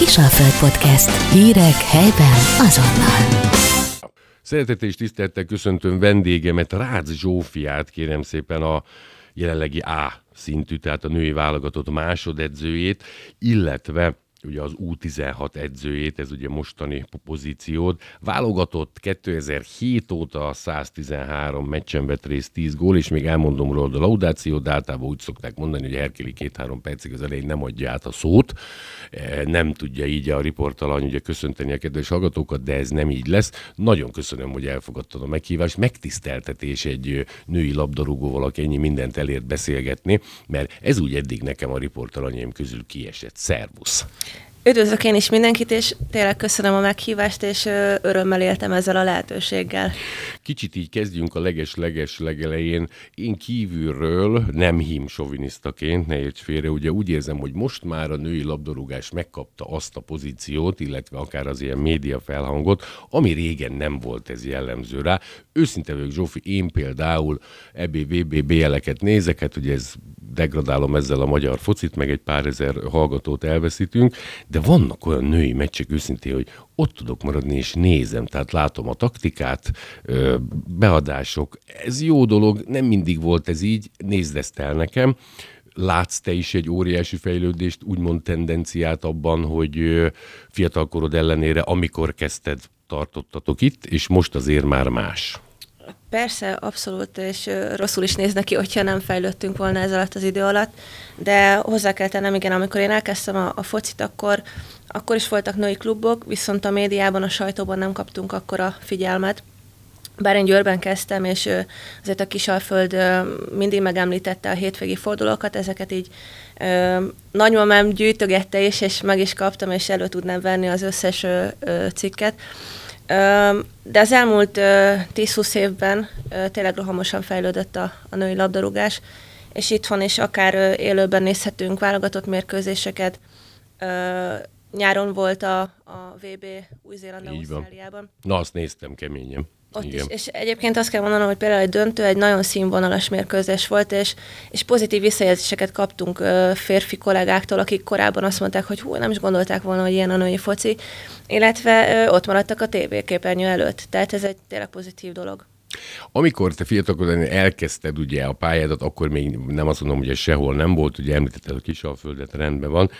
Kisalföld Podcast. Hírek helyben azonnal. Szeretettel és tisztelettel köszöntöm vendégemet, Rácz Zsófiát, kérem szépen a jelenlegi A szintű, tehát a női válogatott másodedzőjét, illetve ugye az U16 edzőjét, ez ugye mostani pozíciót. Válogatott 2007 óta 113 meccsen vett részt 10 gól, és még elmondom róla a laudációt, de általában úgy szokták mondani, hogy Herkeli két-három percig az elején nem adja át a szót, e, nem tudja így a riportalany ugye köszönteni a kedves hallgatókat, de ez nem így lesz. Nagyon köszönöm, hogy elfogadtad a meghívást, megtiszteltetés egy női labdarúgóval, aki ennyi mindent elért beszélgetni, mert ez úgy eddig nekem a riportalanyaim közül kiesett. Szervusz! Üdvözlök én is mindenkit, és tényleg köszönöm a meghívást, és örömmel éltem ezzel a lehetőséggel. Kicsit így kezdjünk a leges-leges legelején. Én kívülről, nem hím sovinisztaként, ne érts félre, ugye úgy érzem, hogy most már a női labdarúgás megkapta azt a pozíciót, illetve akár az ilyen média felhangot, ami régen nem volt ez jellemző rá. Őszinte vagyok, Zsófi, én például EBVB BL-eket nézek, hát ugye ez degradálom ezzel a magyar focit, meg egy pár ezer hallgatót elveszítünk, de vannak olyan női meccsek őszintén, hogy ott tudok maradni és nézem, tehát látom a taktikát, beadások. Ez jó dolog, nem mindig volt ez így, nézd ezt el nekem. Látsz te is egy óriási fejlődést, úgymond tendenciát abban, hogy fiatalkorod ellenére, amikor kezdted, tartottatok itt, és most azért már más. Persze, abszolút, és rosszul is néz neki, hogyha nem fejlődtünk volna ez alatt az idő alatt, de hozzá kell tennem, igen, amikor én elkezdtem a, a focit, akkor, akkor is voltak női klubok, viszont a médiában, a sajtóban nem kaptunk akkora figyelmet. Bár én Győrben kezdtem, és azért a Kisalföld mindig megemlítette a hétvégi fordulókat, ezeket így nagymamám gyűjtögette is, és meg is kaptam, és elő tudnám venni az összes cikket. De az elmúlt 10-20 évben tényleg rohamosan fejlődött a, a női labdarúgás, és itthon is akár élőben nézhetünk válogatott mérkőzéseket. Nyáron volt a, a VB Új-Zéland Ausztráliában. Na, azt néztem keményen. Ott Igen. is. És egyébként azt kell mondanom, hogy például egy döntő egy nagyon színvonalas mérkőzés volt, és, és pozitív visszajelzéseket kaptunk ö, férfi kollégáktól, akik korábban azt mondták, hogy hú, nem is gondolták volna, hogy ilyen a női foci, illetve ö, ott maradtak a tévéképernyő előtt. Tehát ez egy tényleg pozitív dolog. Amikor te fiatalkodani elkezdted ugye a pályádat, akkor még nem azt mondom, hogy sehol nem volt, ugye említetted a Kisalföldet, rendben van,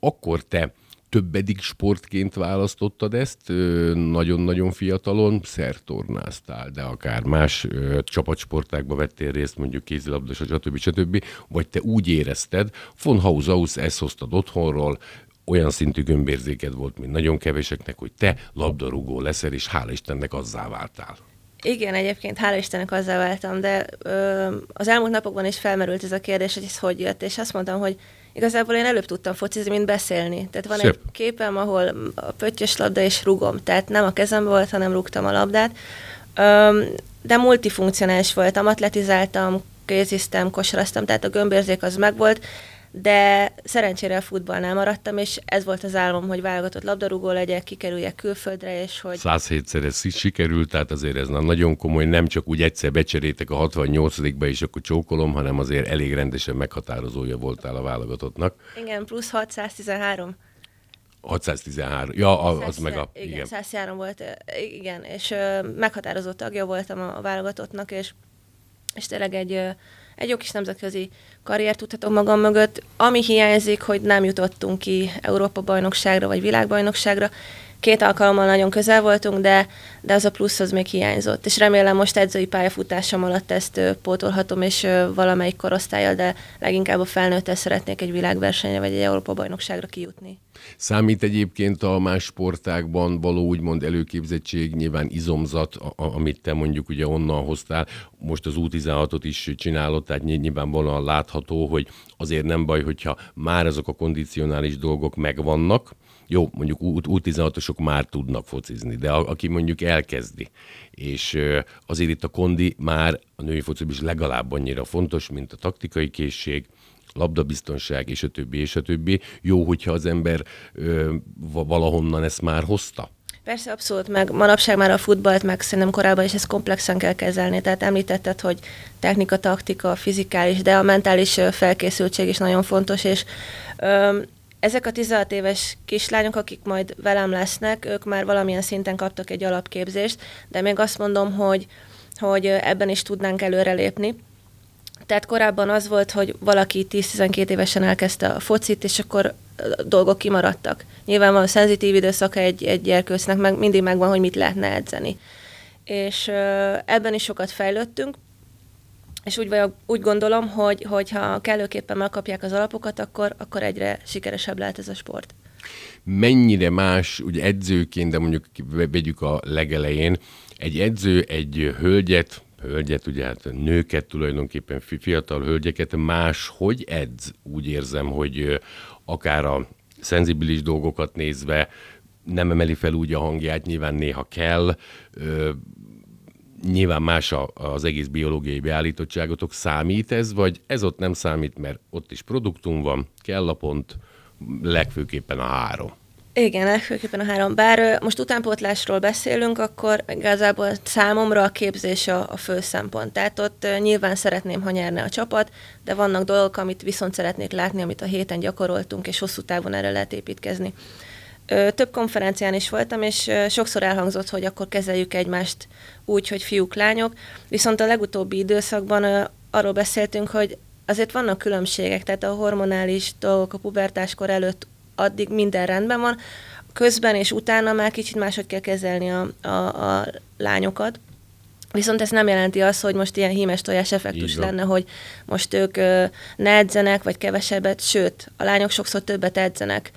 akkor te többedik sportként választottad ezt, nagyon-nagyon fiatalon, szertornáztál, de akár más csapatsportákba vettél részt, mondjuk kézilabda, stb. stb. Vagy te úgy érezted, von Haushaus ezt hoztad otthonról, olyan szintű gömbérzéked volt, mint nagyon keveseknek, hogy te labdarúgó leszel, és hál' Istennek azzá váltál. Igen, egyébként hála Istennek azzá váltam, de ö, az elmúlt napokban is felmerült ez a kérdés, hogy ez hogy jött, és azt mondtam, hogy igazából én előbb tudtam focizni, mint beszélni. Tehát van Szép. egy képem, ahol a pöttyös labda és rugom, tehát nem a kezembe volt, hanem rúgtam a labdát. De multifunkcionális voltam, atletizáltam, kéziztem, kosaraztam, tehát a gömbérzék az megvolt, de szerencsére a futballnál maradtam, és ez volt az álmom, hogy válogatott labdarúgó legyek, kikerüljek külföldre, és hogy... 107-szer ez sikerült, tehát azért ez nagyon komoly, nem csak úgy egyszer becserétek a 68-ba, és akkor csókolom, hanem azért elég rendesen meghatározója voltál a válogatottnak. Igen, plusz 613. 613. Ja, az 110, meg a... Igen, igen. 103 volt, igen, és uh, meghatározó tagja voltam a válogatottnak, és, és tényleg egy, uh, egy jó kis nemzetközi karriert tudhatom magam mögött. Ami hiányzik, hogy nem jutottunk ki Európa-bajnokságra vagy világbajnokságra. Két alkalommal nagyon közel voltunk, de, de az a plusz az még hiányzott. És remélem most edzői pályafutásom alatt ezt pótolhatom, és valamelyik korosztályjal, de leginkább a felnőttel szeretnék egy világversenyre vagy egy Európa-bajnokságra kijutni. Számít egyébként a más sportákban való úgymond előképzettség, nyilván izomzat, a, amit te mondjuk ugye onnan hoztál, most az U16-ot is csinálod, tehát nyilvánvalóan látható, hogy azért nem baj, hogyha már azok a kondicionális dolgok megvannak, jó, mondjuk U16-osok már tudnak focizni, de a, aki mondjuk elkezdi, és azért itt a kondi már a női fociban is legalább annyira fontos, mint a taktikai készség, labdabiztonság, és a többi, és a többi. Jó, hogyha az ember ö, valahonnan ezt már hozta. Persze, abszolút, meg manapság már a futballt, meg szerintem korábban is ezt komplexen kell kezelni. Tehát említetted, hogy technika, taktika, fizikális, de a mentális felkészültség is nagyon fontos, és ezek a 16 éves kislányok, akik majd velem lesznek, ők már valamilyen szinten kaptak egy alapképzést, de még azt mondom, hogy, hogy ebben is tudnánk előrelépni. Tehát korábban az volt, hogy valaki 10-12 évesen elkezdte a focit, és akkor dolgok kimaradtak. Nyilván van szenzitív időszaka egy, egy gyerkőcnek, meg mindig megvan, hogy mit lehetne edzeni. És ebben is sokat fejlődtünk, és úgy, vagyok, úgy gondolom, hogy, hogy ha kellőképpen megkapják az alapokat, akkor, akkor egyre sikeresebb lehet ez a sport. Mennyire más, ugye edzőként, de mondjuk vegyük a legelején, egy edző egy hölgyet, hölgyet, ugye hát nőket tulajdonképpen, fiatal hölgyeket más, hogy edz? Úgy érzem, hogy akár a szenzibilis dolgokat nézve nem emeli fel úgy a hangját, nyilván néha kell, nyilván más a, az egész biológiai beállítottságotok. Számít ez, vagy ez ott nem számít, mert ott is produktum van, kell a pont, legfőképpen a három? Igen, legfőképpen a három. Bár most utánpótlásról beszélünk, akkor igazából számomra a képzés a, a fő szempont. Tehát ott nyilván szeretném, ha nyerne a csapat, de vannak dolgok, amit viszont szeretnék látni, amit a héten gyakoroltunk, és hosszú távon erre lehet építkezni. Több konferencián is voltam, és sokszor elhangzott, hogy akkor kezeljük egymást úgy, hogy fiúk, lányok, viszont a legutóbbi időszakban arról beszéltünk, hogy azért vannak különbségek, tehát a hormonális dolgok a pubertáskor előtt addig minden rendben van, közben és utána már kicsit máshogy kell kezelni a, a, a lányokat. Viszont ez nem jelenti azt, hogy most ilyen hímes tojás effektus lenne, hogy most ők ö, ne edzenek, vagy kevesebbet, sőt, a lányok sokszor többet edzenek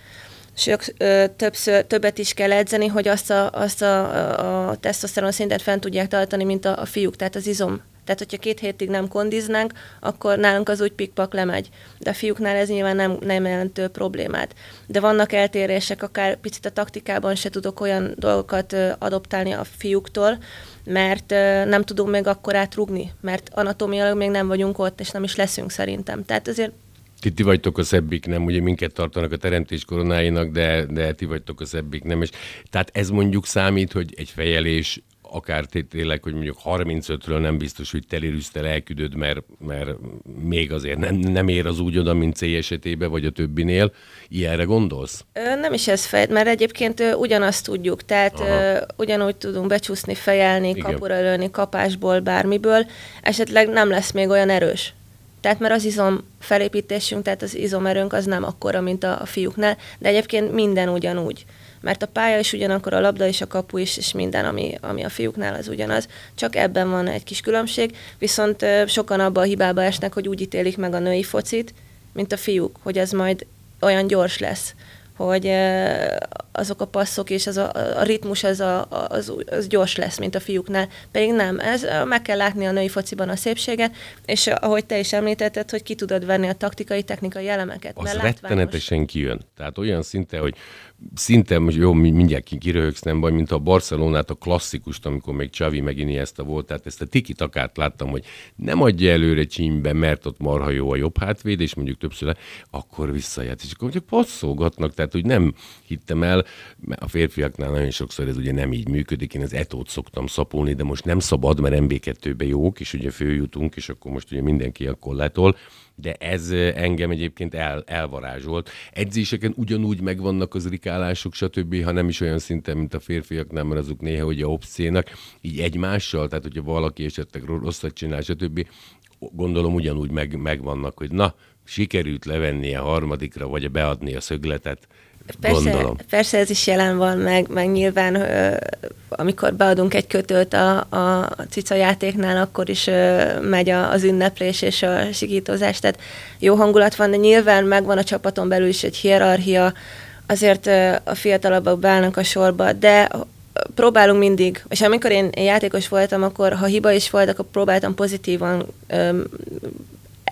sok, ö, többször, többet is kell edzeni, hogy azt a, azt a, a, tesztoszteron szintet fent tudják tartani, mint a, a fiúk, tehát az izom. Tehát, hogyha két hétig nem kondiznánk, akkor nálunk az úgy pikpak lemegy. De a fiúknál ez nyilván nem, nem jelentő problémát. De vannak eltérések, akár picit a taktikában se tudok olyan dolgokat adoptálni a fiúktól, mert nem tudunk még akkor átrugni, mert anatómiailag még nem vagyunk ott, és nem is leszünk szerintem. Tehát azért ti, ti vagytok a szebbik, nem? Ugye minket tartanak a teremtés koronáinak, de, de ti vagytok a szebbik, nem? És tehát ez mondjuk számít, hogy egy fejelés akár tényleg, hogy mondjuk 35-ről nem biztos, hogy telérűztel elküldöd, mert, mert még azért nem, nem ér az úgy oda, mint C esetében, vagy a többinél. Ilyenre gondolsz? Nem is ez fejt, mert egyébként ugyanazt tudjuk, tehát ö, ugyanúgy tudunk becsúszni, fejelni, Igen. kapura lőni, kapásból, bármiből, esetleg nem lesz még olyan erős. Tehát mert az izom felépítésünk, tehát az izomerőnk az nem akkora, mint a, fiúknál, de egyébként minden ugyanúgy. Mert a pálya is ugyanakkor, a labda és a kapu is, és minden, ami, ami a fiúknál az ugyanaz. Csak ebben van egy kis különbség, viszont sokan abba a hibába esnek, hogy úgy ítélik meg a női focit, mint a fiúk, hogy ez majd olyan gyors lesz hogy azok a passzok és az a, a ritmus az, a, az, az gyors lesz, mint a fiúknál. Pedig nem, ez meg kell látni a női fociban a szépséget, és ahogy te is említetted, hogy ki tudod venni a taktikai, technikai elemeket. Az rettenetesen kijön. Tehát olyan szinte, hogy szinte, jó, mindjárt kiröhögsz, nem baj, mint a Barcelonát, a klasszikust, amikor még Xavi meg Iniesta volt, tehát ezt a tiki takát láttam, hogy nem adja előre csímbe, mert ott marha jó a jobb hátvéd, és mondjuk többször, akkor visszaját, és akkor mondjuk passzolgatnak, tehát úgy nem hittem el, mert a férfiaknál nagyon sokszor ez ugye nem így működik, én az etót szoktam szapolni, de most nem szabad, mert MB2-be jók, és ugye följutunk, és akkor most ugye mindenki akkor letol, de ez engem egyébként el, elvarázsolt. Edzéseken ugyanúgy megvannak az rikálások, stb., ha nem is olyan szinten, mint a férfiak, nem, mert azok néha ugye obszénak, így egymással, tehát hogyha valaki esetleg rosszat csinál, stb., gondolom ugyanúgy meg, megvannak, hogy na, sikerült levenni a harmadikra, vagy beadni a szögletet, Persze, gondolom. persze ez is jelen van, meg, meg nyilván ö, amikor beadunk egy kötőt a, a cica játéknál, akkor is ö, megy a, az ünneplés és a sikítozás, tehát jó hangulat van, de nyilván megvan a csapaton belül is egy hierarchia, azért ö, a fiatalabbak beállnak a sorba, de próbálunk mindig, és amikor én, játékos voltam, akkor ha hiba is volt, akkor próbáltam pozitívan ö,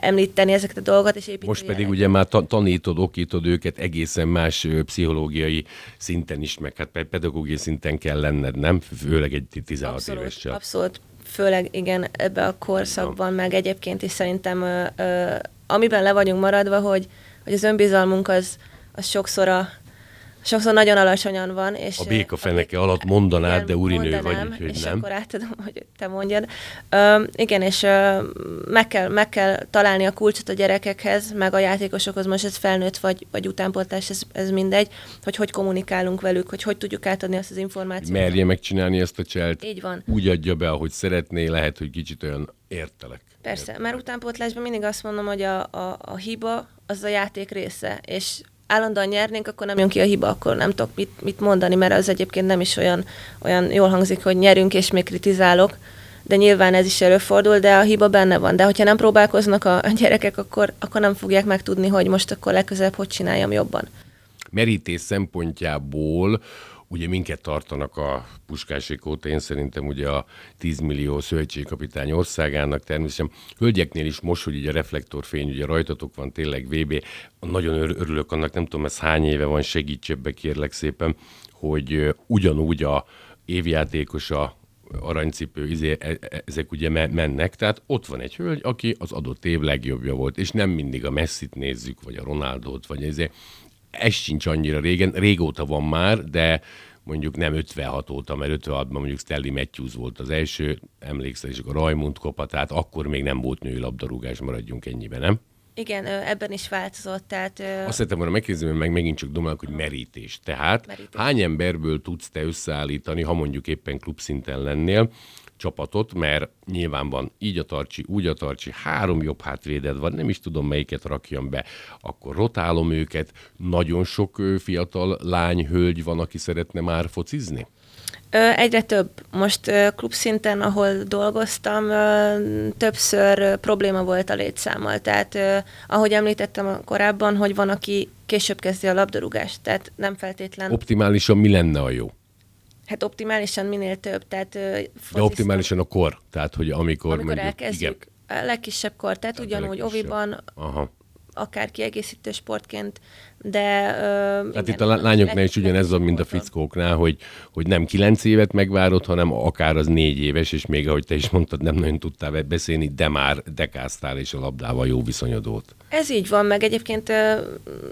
említeni ezeket a dolgokat, és építeni. Most pedig ugye már tanítod, okítod őket egészen más pszichológiai szinten is, meg hát pedagógiai szinten kell lenned, nem? Főleg egy 16 abszolút, évessel. Abszolút, főleg igen, ebbe a korszakban, meg egyébként is szerintem, ö, ö, amiben le vagyunk maradva, hogy, hogy az önbizalmunk az, az sokszor a, sokszor nagyon alacsonyan van. És a béka feneke alatt mondanád, igen, de urinő mondanám, vagy, hogy és nem. akkor átadom, hogy te mondjad. Ö, igen, és ö, meg, kell, meg kell találni a kulcsot a gyerekekhez, meg a játékosokhoz, most ez felnőtt vagy, vagy utánpótlás, ez, ez mindegy, hogy hogy kommunikálunk velük, hogy hogy tudjuk átadni azt az információt. Merje megcsinálni ezt a cselt. Így van. Úgy adja be, ahogy szeretné, lehet, hogy kicsit olyan értelek. Persze, mert utánpótlásban mindig azt mondom, hogy a, a, a hiba az a játék része, és állandóan nyernénk, akkor nem jön ki a hiba, akkor nem tudok mit, mit mondani, mert az egyébként nem is olyan, olyan jól hangzik, hogy nyerünk és még kritizálok, de nyilván ez is előfordul, de a hiba benne van. De hogyha nem próbálkoznak a, gyerekek, akkor, akkor nem fogják megtudni, hogy most akkor legközelebb hogy csináljam jobban. Merítés szempontjából ugye minket tartanak a puskásék óta, én szerintem ugye a 10 millió szövetségkapitány országának természetesen. Hölgyeknél is most, hogy ugye a reflektorfény ugye rajtatok van, tényleg VB, nagyon örülök annak, nem tudom, ez hány éve van, segíts ebbe kérlek szépen, hogy ugyanúgy a évjátékos a aranycipő, izé, e, e, ezek ugye mennek, tehát ott van egy hölgy, aki az adott év legjobbja volt, és nem mindig a Messit nézzük, vagy a Ronaldot, vagy ezért ez sincs annyira régen, régóta van már, de mondjuk nem 56 óta, mert 56-ban mondjuk Stanley Matthews volt az első, emlékszel, és akkor Rajmund kopa, tehát akkor még nem volt női labdarúgás, maradjunk ennyiben, nem? Igen, ebben is változott. Tehát, Azt szerettem volna megkérdezni, meg megint csak domálok, hogy merítés. Tehát merítés. hány emberből tudsz te összeállítani, ha mondjuk éppen klubszinten lennél, csapatot, mert nyilván van így a tartsi, úgy a tartsi, három jobb hátvéded van, nem is tudom melyiket rakjam be, akkor rotálom őket. Nagyon sok fiatal lány, hölgy van, aki szeretne már focizni? Egyre több. Most klubszinten, ahol dolgoztam, többször probléma volt a létszámmal. Tehát, ahogy említettem korábban, hogy van, aki később kezdi a labdarúgást, tehát nem feltétlen... Optimálisan mi lenne a jó? Hát optimálisan minél több. Tehát, De optimálisan a kor, tehát hogy amikor, amikor mondjuk, elkezdjük, igen. a legkisebb kor, tehát, tehát ugyanúgy oviban, Aha. Akár kiegészítő sportként, de... Uh, hát itt a lányoknál is ugyanez van, mint a fickóknál, hogy, hogy nem kilenc évet megvárod, hanem akár az négy éves, és még ahogy te is mondtad, nem nagyon tudtál beszélni, de már dekáztál, és a labdával jó viszonyod volt. Ez így van, meg egyébként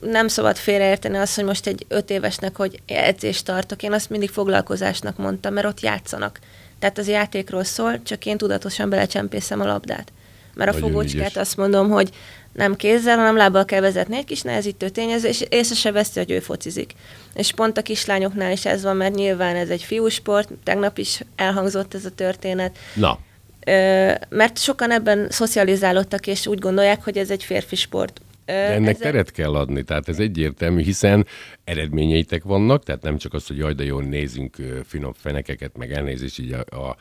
nem szabad félreérteni azt, hogy most egy öt évesnek, hogy edzést tartok. Én azt mindig foglalkozásnak mondtam, mert ott játszanak. Tehát az játékról szól, csak én tudatosan belecsempészem a labdát. Mert a fogócskát azt mondom, hogy nem kézzel, hanem lábbal kell vezetni egy kis nehezítő tényező, és észre se veszi, hogy ő focizik. És pont a kislányoknál is ez van, mert nyilván ez egy fiúsport, tegnap is elhangzott ez a történet. Na. Ö, mert sokan ebben szocializálódtak, és úgy gondolják, hogy ez egy férfi sport. De ennek ezzel... teret kell adni, tehát ez egyértelmű, hiszen eredményeitek vannak, tehát nem csak az, hogy jaj, de jól nézünk finom fenekeket, meg elnézést így a, a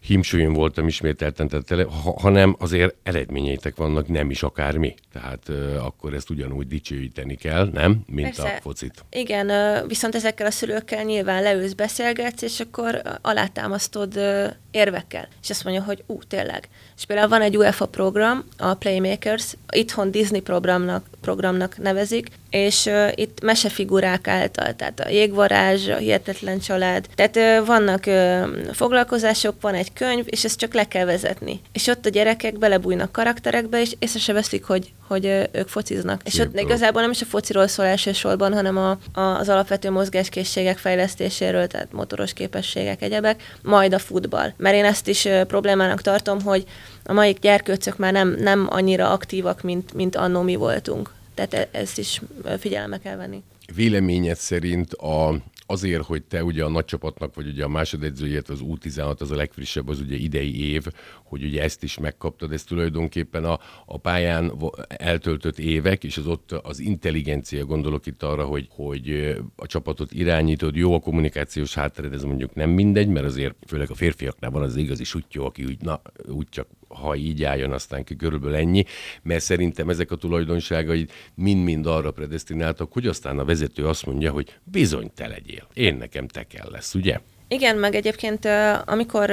hímsúlyom voltam ismételten, tehát, ha, hanem azért eredményeitek vannak, nem is akármi. Tehát uh, akkor ezt ugyanúgy dicsőíteni kell, nem? Mint Persze, a focit. Igen, uh, viszont ezekkel a szülőkkel nyilván leülsz, beszélgetsz, és akkor alátámasztod uh, érvekkel. És azt mondja, hogy ú, tényleg. És például van egy UEFA program, a Playmakers, itthon Disney programnak, programnak nevezik, és uh, itt mesefigurák által, tehát a jégvarázs, a hihetetlen család, tehát uh, vannak uh, foglalkozások, van egy könyv, és ezt csak le kell vezetni. És ott a gyerekek belebújnak karakterekbe, és észre se veszik, hogy, hogy ők fociznak. Szép és ott dolog. igazából nem is a fociról szól elsősorban, hanem a, a, az alapvető mozgáskészségek fejlesztéséről, tehát motoros képességek, egyebek, majd a futball. Mert én ezt is problémának tartom, hogy a mai gyerkőcök már nem, nem annyira aktívak, mint, mint annó mi voltunk. Tehát e- ezt is figyelembe kell venni. Véleményed szerint a, azért, hogy te ugye a nagycsapatnak vagy ugye a másodedzőjét, az U16 az a legfrissebb, az ugye idei év, hogy ugye ezt is megkaptad, ez tulajdonképpen a, a pályán eltöltött évek, és az ott az intelligencia, gondolok itt arra, hogy, hogy a csapatot irányítod, jó a kommunikációs háttered, ez mondjuk nem mindegy, mert azért főleg a férfiaknál van az igazi sutyó, aki úgy, na, úgy csak ha így álljon, aztán ki körülbelül ennyi, mert szerintem ezek a tulajdonságai mind-mind arra predestináltak, hogy aztán a vezető azt mondja, hogy bizony te legyél, én nekem te kell lesz, ugye? Igen, meg egyébként amikor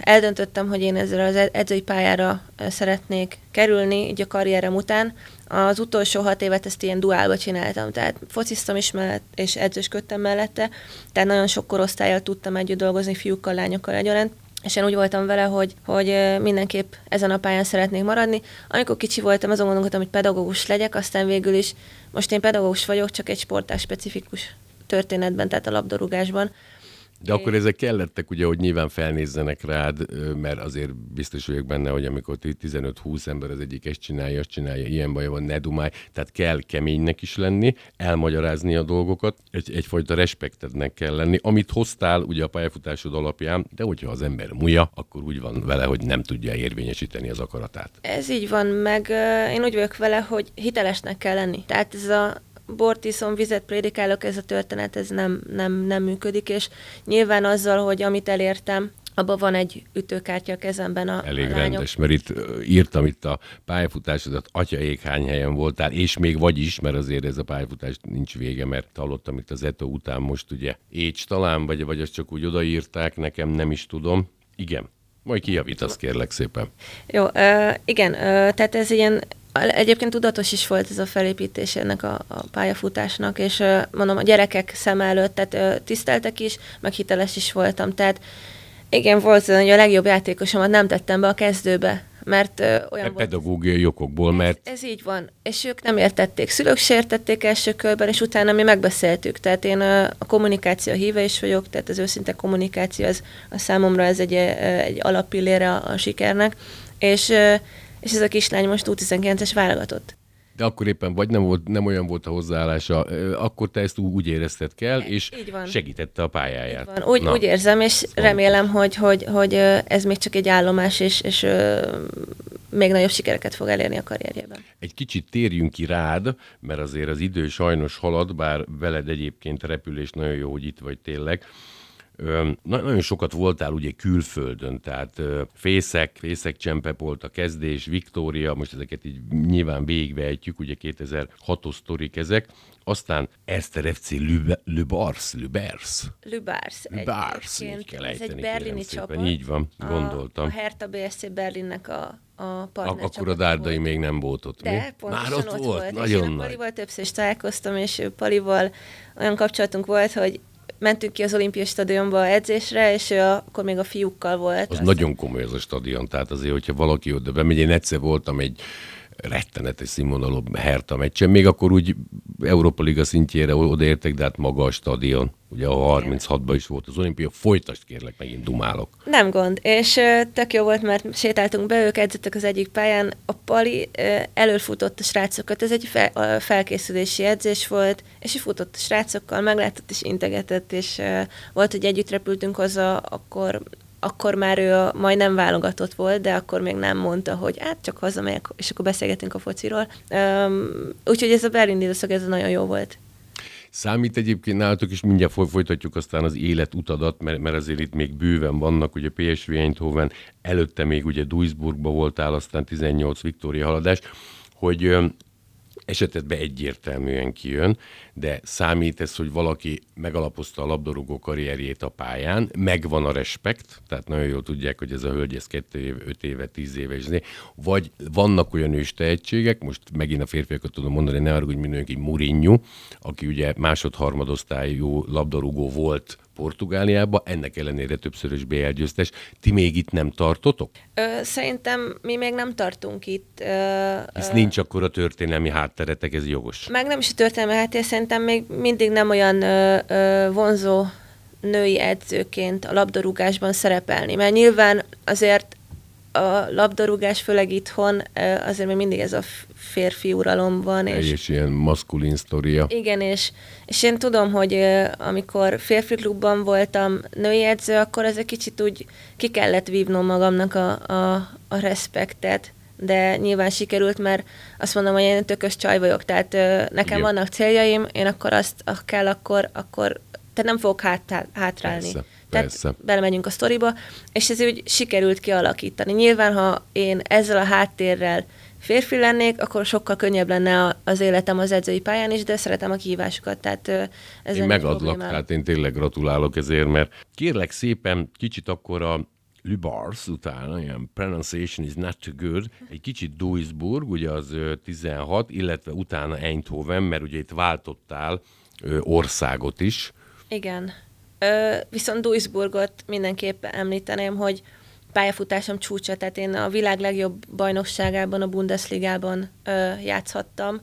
eldöntöttem, hogy én ezzel az edzői pályára szeretnék kerülni, így a karrierem után, az utolsó hat évet ezt ilyen duálba csináltam, tehát fociztam is mellett, és edzősködtem mellette, tehát nagyon sok korosztályjal tudtam együtt dolgozni, fiúkkal, lányokkal egyaránt, és én úgy voltam vele, hogy, hogy mindenképp ezen a pályán szeretnék maradni. Amikor kicsi voltam, azon gondolkodtam, hogy pedagógus legyek, aztán végül is most én pedagógus vagyok, csak egy sportás specifikus történetben, tehát a labdarúgásban. De akkor ezek kellettek, ugye, hogy nyilván felnézzenek rád, mert azért biztos vagyok benne, hogy amikor 15-20 ember az egyik ezt csinálja, azt csinálja, ilyen baja van, ne dumálj. Tehát kell keménynek is lenni, elmagyarázni a dolgokat, egy, egyfajta respektednek kell lenni, amit hoztál ugye a pályafutásod alapján, de hogyha az ember múja, akkor úgy van vele, hogy nem tudja érvényesíteni az akaratát. Ez így van, meg én úgy vagyok vele, hogy hitelesnek kell lenni. Tehát ez a bort iszom, vizet prédikálok, ez a történet, ez nem, nem, nem működik, és nyilván azzal, hogy amit elértem, abban van egy ütőkártya a kezemben a Elég a rendes, mert itt írtam itt a pályafutásodat, ég hány helyen voltál, és még vagy is, mert azért ez a pályafutás nincs vége, mert hallottam itt az Eto után most ugye Écs talán, vagy, vagy azt csak úgy odaírták, nekem nem is tudom. Igen, majd kijavítasz kérlek szépen. Jó, igen, tehát ez ilyen Egyébként tudatos is volt ez a felépítés ennek a, a pályafutásnak, és mondom, a gyerekek szem előtt, tehát tiszteltek is, meg hiteles is voltam. Tehát igen, volt hogy a legjobb játékosomat nem tettem be a kezdőbe, mert ö, olyan volt. Pedagógiai okokból, mert... Ez, ez így van, és ők nem értették. Szülők sértették első körben, és utána mi megbeszéltük. Tehát én a, a kommunikáció híve is vagyok, tehát az őszinte kommunikáció, az a számomra ez egy, egy alappillére a, a sikernek, és és ez a kislány most U19-es válogatott. De akkor éppen vagy nem, volt, nem olyan volt a hozzáállása, akkor te ezt úgy érezted kell, és segítette a pályáját. Így van. Úgy, úgy érzem, és ez remélem, hogy, hogy, hogy ez még csak egy állomás, és, és még nagyobb sikereket fog elérni a karrierjében. Egy kicsit térjünk ki rád, mert azért az idő sajnos halad, bár veled egyébként repülés nagyon jó, hogy itt vagy tényleg. Nagyon sokat voltál ugye külföldön, tehát Fészek, Fészek Csempep volt a kezdés, Viktória, most ezeket így nyilván végigvehetjük, ugye 2006-os sztorik ezek, aztán Eszter FC Lübars, Lübers. Lübars. Lübars, így kell Ez egy berlini csapat. Így van, gondoltam. A, a Hertha BSC Berlinnek a a partner Akkor a Dárdai még nem volt ott, De, mi? Már ott, ott volt, volt. nagyon és én nagy. Palival többször is találkoztam, és Palival olyan kapcsolatunk volt, hogy mentünk ki az olimpiai stadionba edzésre, és ő akkor még a fiúkkal volt. Az aztán... nagyon komoly az a stadion, tehát azért, hogyha valaki oda bemegy, én egyszer voltam egy rettenetes színvonalú Herta meccsen, még akkor úgy Európa Liga szintjére odaértek, de hát maga a stadion, ugye a 36-ban is volt az olimpia, folytasd kérlek, megint dumálok. Nem gond, és tök jó volt, mert sétáltunk be, ők edzettek az egyik pályán, a Pali előfutott a srácokat, ez egy fel, felkészülési edzés volt, és futott a srácokkal, meglátott és integetett, és volt, hogy együtt repültünk hozzá, akkor akkor már ő a, majdnem válogatott volt, de akkor még nem mondta, hogy hát csak hazamegyek, és akkor beszélgetünk a fociról. Um, úgyhogy ez a Berlin időszak, ez nagyon jó volt. Számít egyébként nálatok, és mindjárt folytatjuk aztán az életutadat, mert, mert azért itt még bőven vannak, ugye PSV Eindhoven, előtte még ugye Duisburgba voltál, aztán 18 Viktória haladás, hogy esetedben egyértelműen kijön, de számít ez, hogy valaki megalapozta a labdarúgó karrierjét a pályán, megvan a respekt, tehát nagyon jól tudják, hogy ez a hölgy ez 2 év, 5 éve, 10 éve, és vagy vannak olyan ős tehetségek, most megint a férfiakat tudom mondani, ne arra, hogy mindenki Mourinho, aki ugye másod-harmadosztályú labdarúgó volt Portugáliába, ennek ellenére többszörös BL győztes. Ti még itt nem tartotok? Ö, szerintem mi még nem tartunk itt. Ö, Hisz ö, nincs akkor a történelmi hátteretek, ez jogos. Meg nem is a történelmi háttér, szerintem még mindig nem olyan ö, ö, vonzó női edzőként a labdarúgásban szerepelni, mert nyilván azért a labdarúgás, főleg itthon, azért még mindig ez a férfi uralom van. És, és ilyen maszkulin sztoria. Igen, és, és én tudom, hogy amikor férfi klubban voltam női edző, akkor ez egy kicsit úgy ki kellett vívnom magamnak a, a, a respektet, de nyilván sikerült, mert azt mondom, hogy én tökös csaj vagyok, tehát nekem Igen. vannak céljaim, én akkor azt ha kell, akkor, akkor tehát nem fogok hát, hátrálni. Persze. Tehát Persze. belemegyünk a sztoriba, és ez úgy sikerült kialakítani. Nyilván, ha én ezzel a háttérrel férfi lennék, akkor sokkal könnyebb lenne az életem az edzői pályán is, de szeretem a kihívásokat, tehát ez Én megadlak, hát én tényleg gratulálok ezért, mert kérlek szépen kicsit akkor a Lubars utána, ilyen pronunciation is not too good, egy kicsit Duisburg, ugye az 16, illetve utána Eindhoven, mert ugye itt váltottál országot is. Igen. Viszont Duisburgot mindenképp említeném, hogy pályafutásom csúcsa, tehát én a világ legjobb bajnokságában, a Bundesligában játszhattam,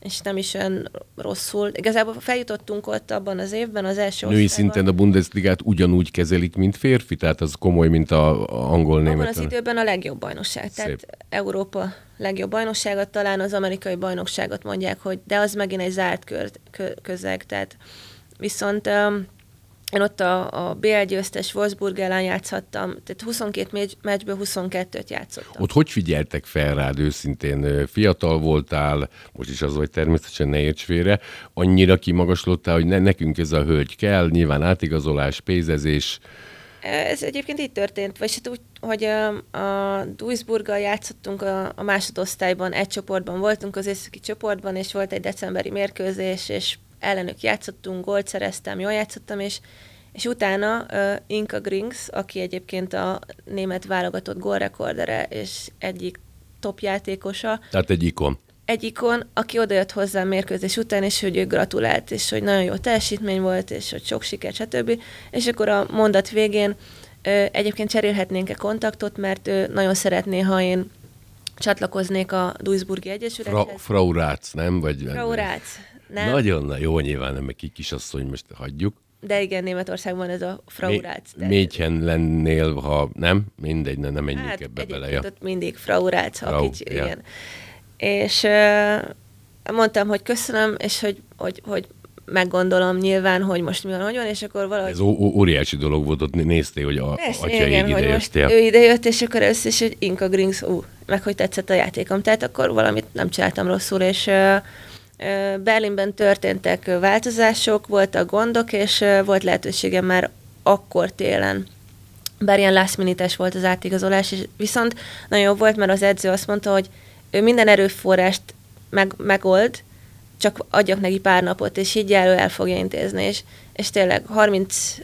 és nem is olyan rosszul. Igazából feljutottunk ott abban az évben, az első Női osztályban. szinten a Bundesligát ugyanúgy kezelik, mint férfi, tehát az komoly, mint a a angol Abban német. az időben a legjobb bajnokság. Tehát Szép. Európa legjobb bajnokságot, talán az amerikai bajnokságot mondják, hogy de az megint egy zárt kör, kö, közeg. Tehát viszont én ott a, a BL győztes Wolfsburg ellen játszhattam, tehát 22 meccs- meccsből 22-t játszottam. Ott hogy figyeltek fel rád őszintén? Fiatal voltál, most is az vagy természetesen, ne érts félre, annyira kimagaslódtál, hogy ne, nekünk ez a hölgy kell, nyilván átigazolás, pénzezés, Ez egyébként így történt, vagy hát úgy, hogy a, a Duisburggal játszottunk a, a másodosztályban, egy csoportban voltunk, az északi csoportban, és volt egy decemberi mérkőzés, és ellenük játszottunk, gólt szereztem, jól játszottam, és, és utána uh, Inka Grings, aki egyébként a német válogatott gólrekordere, és egyik top játékosa, tehát egy ikon. egy ikon, aki odajött hozzám mérkőzés után, és hogy ő gratulált, és hogy nagyon jó teljesítmény volt, és hogy sok siker, stb. És akkor a mondat végén ö, egyébként cserélhetnénk-e kontaktot, mert ő nagyon szeretné, ha én csatlakoznék a Duisburgi Fra, Egyesülethez. Frau Rácz, nem? Vagy, Frau Rácz. Nem, Nagyon na, jó, nyilván nem, ki kisasszony, most hagyjuk. de igen, Németországban ez a Frau Mé- Rácz. de- Mégyhen lennél, ha nem, mindegy, ne, nem menjünk Hát ebbe bele. Ja. ott mindig Frau Rácz, ha Frau, kicsi, ja. igen. És uh, mondtam, hogy köszönöm, és hogy, hogy, hogy meggondolom nyilván, hogy most mi van, hogy van, és akkor valahogy... Ez óriási dolog volt, ott néztél, hogy a Persze, atyaig igen, ide hogy most ő ide jött, és akkor össze is, hogy Inka Grings, ú, meg hogy tetszett a játékom. Tehát akkor valamit nem csináltam rosszul, és ö, Berlinben történtek változások, voltak gondok, és volt lehetőségem már akkor télen. Bár ilyen last minute volt az átigazolás, és viszont nagyon jó volt, mert az edző azt mondta, hogy ő minden erőforrást meg, megold, csak adjak neki pár napot, és így elő el fogja intézni, és, és tényleg 30,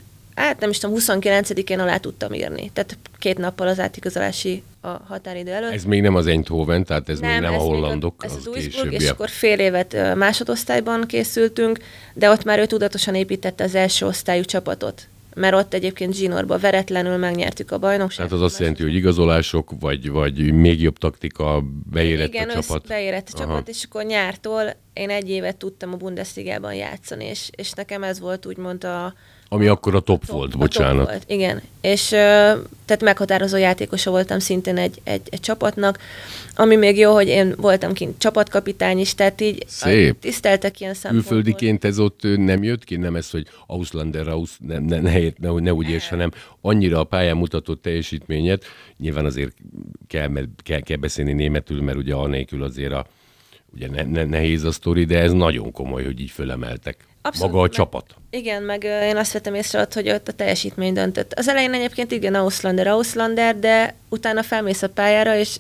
hát nem is tudom, 29-én alá tudtam írni, tehát két nappal az átigazolási a határidő előtt. Ez még nem az Eindhoven, tehát ez még nem a ez hollandok, ez az a Duisburg, és akkor fél évet másodosztályban készültünk, de ott már ő tudatosan építette az első osztályú csapatot. Mert ott egyébként zsinórba veretlenül megnyertük a bajnokságot. Tehát az azt jelenti, hogy igazolások, vagy, vagy még jobb taktika, beérett Igen, a csapat. össz- beérett a Aha. csapat, és akkor nyártól én egy évet tudtam a Bundesligában játszani, és, és nekem ez volt úgymond a, Ami akkor a top top- volt, a bocsánat. top volt, igen. És tehát meghatározó játékosa voltam szintén egy, egy, egy csapatnak, ami még jó, hogy én voltam kint csapatkapitány is, tehát így Szép. tiszteltek ilyen szempontból. Külföldiként ez ott nem jött ki, nem ez, hogy Auslander Aus, ne, ne, ne, ne, ne úgy érts, hanem annyira a pályán mutatott teljesítményet, nyilván azért kell, mert kell, kell beszélni németül, mert ugye anélkül azért a, ugye ne, ne, nehéz a sztori, de ez nagyon komoly, hogy így fölemeltek. Abszolút, Maga a meg- csapat. Igen, meg ö, én azt vettem észre ott, hogy ott a teljesítmény döntött. Az elején egyébként igen, Auslander, Auslander, de utána felmész a pályára, és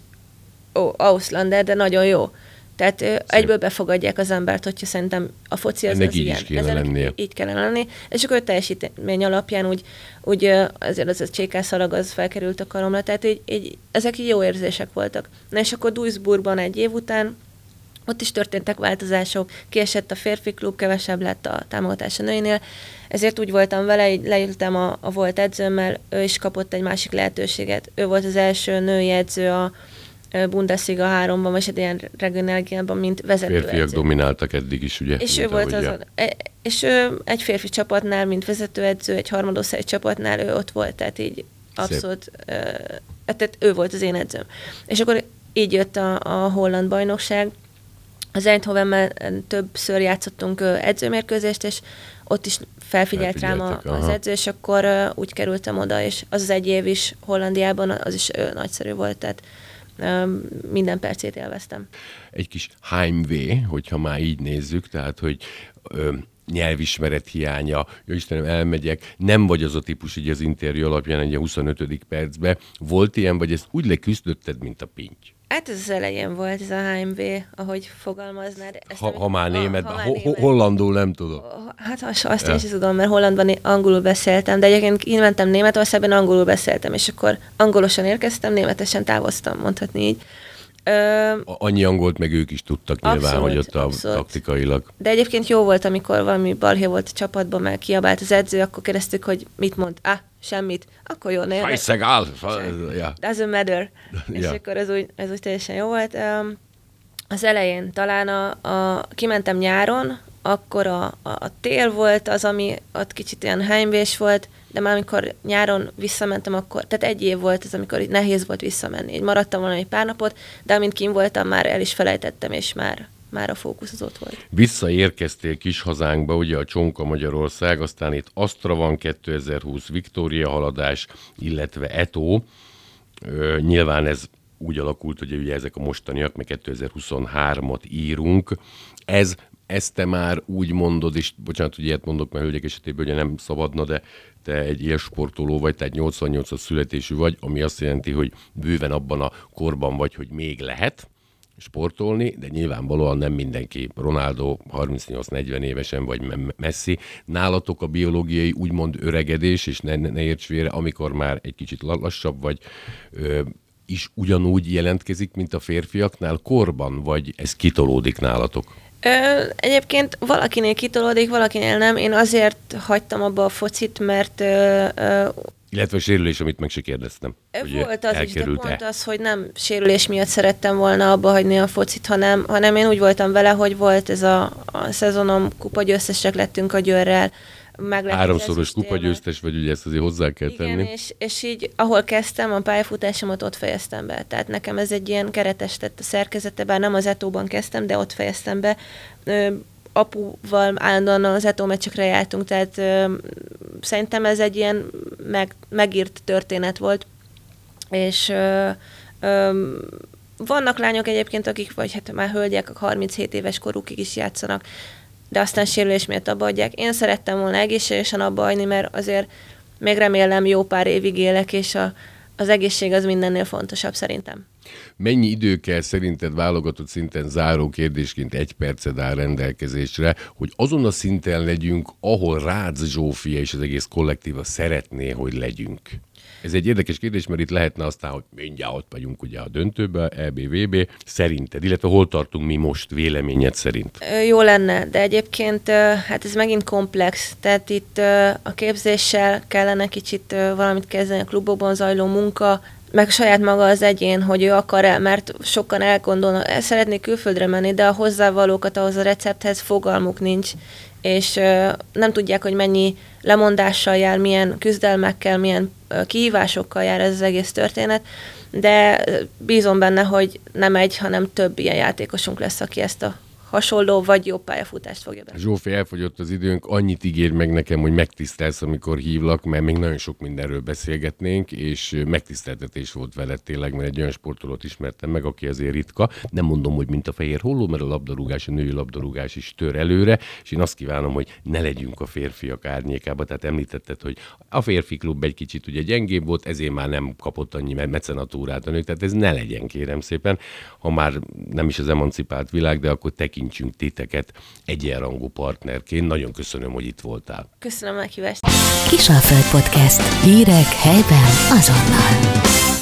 ó, Auslander, de nagyon jó. Tehát ö, egyből befogadják az embert, hogyha szerintem a foci az, Ennek az így ilyen. is kéne Ezen lennie. Így kellene lenni. És akkor a teljesítmény alapján úgy, úgy azért az a csékászalag az felkerült a karomra, tehát így, így, ezek így jó érzések voltak. Na és akkor Duisburgban egy év után ott is történtek változások, kiesett a férfi klub, kevesebb lett a támogatás a nőinél, ezért úgy voltam vele, így leültem a, a volt edzőmmel, ő is kapott egy másik lehetőséget. Ő volt az első női edző a Bundesliga 3-ban, vagy egy ilyen regionáliában, mint vezető Férfiak edző. domináltak eddig is, ugye? És ő volt azon, e- és ő egy férfi csapatnál, mint vezetőedző, egy harmadosztály csapatnál ő ott volt, tehát így abszolút, ö, tehát ő volt az én edzőm. És akkor így jött a, a holland bajnokság, az Eindhovenben többször játszottunk edzőmérkőzést, és ott is felfigyelt rám a, az edző, és akkor ö, úgy kerültem oda, és az az egy év is Hollandiában, az is ö, nagyszerű volt, tehát ö, minden percét élveztem. egy kis heimweh, hogyha már így nézzük, tehát, hogy ö, nyelvismeret hiánya, jó Istenem, elmegyek, nem vagy az a típus így az interjú alapján egy 25. percbe. Volt ilyen, vagy ezt úgy leküzdötted, mint a pinty? Hát ez az elején volt, ez a HMV, ahogy fogalmaznád. Ezt Ha, ha már német, ha ha, már ho, német. hollandul nem tudom. Hát azt, azt én is tudom, mert Hollandban én angolul beszéltem, de egyébként kimentem Németországban, angolul beszéltem, és akkor angolosan érkeztem, németesen távoztam, mondhatni így. Ö, Annyi angolt meg ők is tudtak nyilván, Abszolút, hogy ott a abszolút. taktikailag. de egyébként jó volt, amikor valami balhé volt a csapatban, meg kiabált az edző, akkor kérdeztük, hogy mit mond. Ah, semmit. Akkor jó, ne, Fajszegál! Ja. doesn't matter. És Ja. akkor ez úgy, ez úgy teljesen jó volt. Az elején talán a, a, kimentem nyáron, akkor a, a, a tél volt az, ami ott kicsit ilyen heimvés volt, de már amikor nyáron visszamentem, akkor, tehát egy év volt ez, amikor nehéz volt visszamenni. Így maradtam egy pár napot, de amint kim voltam, már el is felejtettem, és már, már a fókusz az ott volt. Visszaérkeztél kis hazánkba, ugye a Csonka Magyarország, aztán itt Astra van 2020, Viktória haladás, illetve Eto. Nyilván ez úgy alakult, hogy ugye ezek a mostaniak, meg 2023-at írunk. Ez, ezt te már úgy mondod, és bocsánat, hogy ilyet mondok, mert hölgyek esetében ugye nem szabadna, de te egy élsportoló vagy, tehát 88-as születésű vagy, ami azt jelenti, hogy bőven abban a korban vagy, hogy még lehet, sportolni, de nyilvánvalóan nem mindenki. Ronaldo 38-40 évesen, vagy Me- Messi. Nálatok a biológiai úgymond öregedés, és ne, ne érts félre, amikor már egy kicsit lassabb vagy, ö, is ugyanúgy jelentkezik, mint a férfiaknál korban, vagy ez kitolódik nálatok? Ö, egyébként valakinél kitolódik, valakinél nem. Én azért hagytam abba a focit, mert ö, ö, Illetve a sérülés, amit meg se kérdeztem. Volt az is, de pont az, hogy nem sérülés miatt szerettem volna abba hagyni a focit, hanem, hanem én úgy voltam vele, hogy volt ez a, a szezonom, kupa győztesek lettünk a győrrel. Meg lett az Háromszoros kupagyőztes vagy, ugye ezt azért hozzá kell Igen, tenni. és, és így, ahol kezdtem, a pályafutásomat ott fejeztem be. Tehát nekem ez egy ilyen keretes tett a szerkezete, bár nem az etóban kezdtem, de ott fejeztem be. Ö, apuval állandóan az etó meccsekre jártunk, tehát ö, szerintem ez egy ilyen meg, megírt történet volt. És ö, ö, vannak lányok egyébként, akik, vagy hát már hölgyek, a 37 éves korukig is játszanak, de aztán sérülés miatt abba adják. Én szerettem volna egészségesen abba hagyni, mert azért még remélem jó pár évig élek, és a, az egészség az mindennél fontosabb szerintem. Mennyi idő kell szerinted válogatott szinten záró kérdésként egy perced áll rendelkezésre, hogy azon a szinten legyünk, ahol Rácz Zsófia és az egész kollektíva szeretné, hogy legyünk? Ez egy érdekes kérdés, mert itt lehetne aztán, hogy mindjárt ott vagyunk ugye a döntőbe, EBVB. Szerinted, illetve hol tartunk mi most véleményed szerint? Jó lenne, de egyébként hát ez megint komplex, tehát itt a képzéssel kellene kicsit valamit kezdeni a klubokban zajló munka, meg saját maga az egyén, hogy ő akar el, mert sokan elgondolnak, el szeretnék külföldre menni, de a hozzávalókat ahhoz a recepthez fogalmuk nincs, és nem tudják, hogy mennyi lemondással jár, milyen küzdelmekkel, milyen kihívásokkal jár ez az egész történet, de bízom benne, hogy nem egy, hanem több ilyen játékosunk lesz, aki ezt a hasonló vagy jobb pályafutást fogja be. Zsófi, elfogyott az időnk, annyit ígér meg nekem, hogy megtisztelsz, amikor hívlak, mert még nagyon sok mindenről beszélgetnénk, és megtiszteltetés volt veled tényleg, mert egy olyan sportolót ismertem meg, aki azért ritka. Nem mondom, hogy mint a fehér holló, mert a labdarúgás, a női labdarúgás is tör előre, és én azt kívánom, hogy ne legyünk a férfiak árnyékába. Tehát említetted, hogy a férfi klub egy kicsit ugye gyengébb volt, ezért már nem kapott annyi me- mecenatúrát a nők, tehát ez ne legyen, kérem szépen. Ha már nem is az emancipált világ, de akkor tekintsünk titeket egyenrangú partnerként. Nagyon köszönöm, hogy itt voltál. Köszönöm a meghívást! Kisalföld Podcast. Hírek helyben azonnal.